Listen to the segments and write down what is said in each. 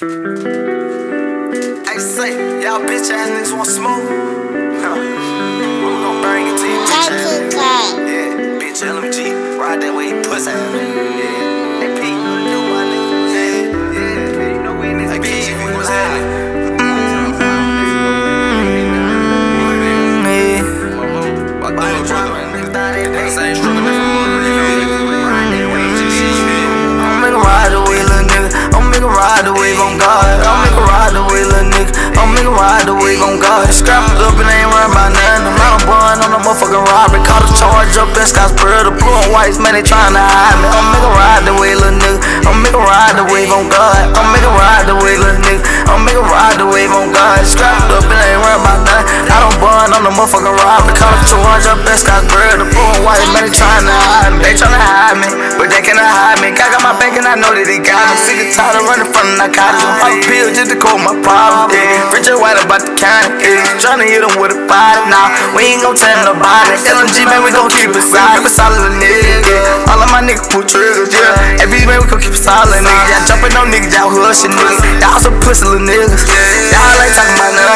Hey, say, y'all bitch ass niggas want smoke? Huh. We gon' bring it to you, bitch ass. Yeah, bitch LMG, ride that way, pussy robbery. Caught a charge up in Scottsboro. The blue and whites, man, they tryna hide me. I'ma make a ride the way, little nigga. I'ma make a ride the wave on God. I'ma make a ride the way, little nigga. I'ma make a ride the wave on God. Strapped up and ain't worried about nothing. I don't bun on the motherfucking robbery. Caught a charge up in Scottsboro. The blue and whites, man, they tryna hide me. They tryna hide me, but they cannot hide me. I got my bank and I know that they got me. Sick and tired of running from the narcotics. I'm pills just to cope my problem. Yeah. Richard White about the county. Yeah. Tryna hit him with a body. Nah, we ain't gon' tell nobody. LMG, man, we gon' keep it solid. Keep it solid, little nigga. All of my niggas pull triggers. Yeah. Every man, we gon' keep it solid, nigga. Y'all on niggas, y'all hushing niggas. Y'all some pussy little niggas. Y'all like talking about.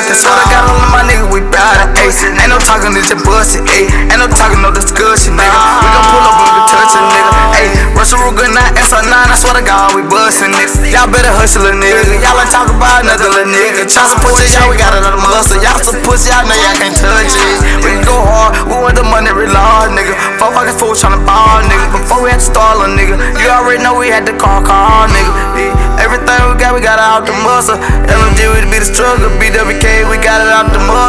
I swear to God, we bustin' niggas. Y'all better hustle, little nigga. Y'all ain't talk about another little nigga. Try some pussy, y'all, we got another muscle. Y'all some pussy, y'all know y'all can't touch it. We go hard, we want the money real hard, nigga. Four fucking fools tryna ball, nigga. Before we had to start, little nigga. You already know we had to call, call, nigga. Yeah. Everything we got, we got it out the muscle. LMG, we be the struggle. BWK, we got it out the muscle.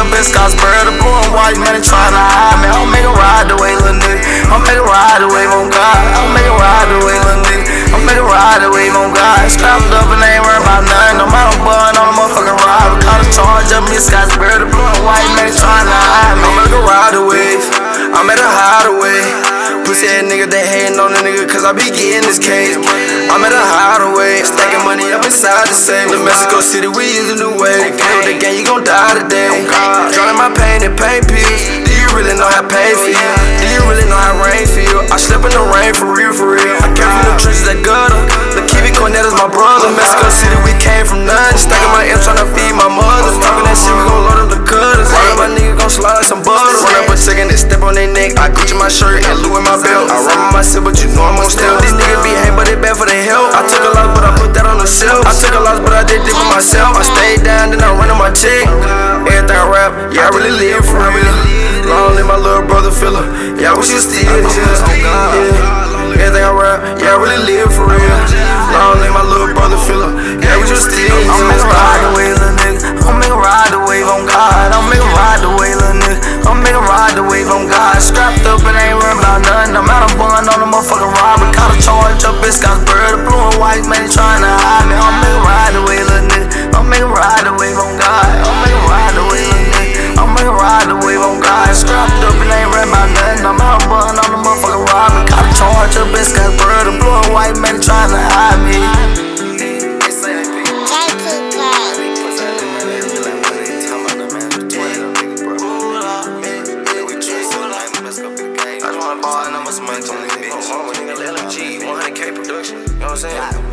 Up in Scottsboro. The blue and white man trying to hide me. I'ma make a ride away, little nigga. I'ma make a ride away on God. I'ma make a ride away, little nigga. I'ma make a ride away on God. Strapped up and ain't worried about nothing. No matter bun on the motherfucking robbery. Caught a charge up in Scottsboro. The blue and white man trying to hide me. I'm at a ride away. I'm at a hideaway. Pussy ass nigga, they hating on the nigga, cause I be getting this case. I'm at a hideaway. Stacking money up inside the safe. The Mexico City, we a new way. Kill the gang, you gon' die today. My pain. Do you really know how pain feel? Do you really know how rain feel? roce. Claro.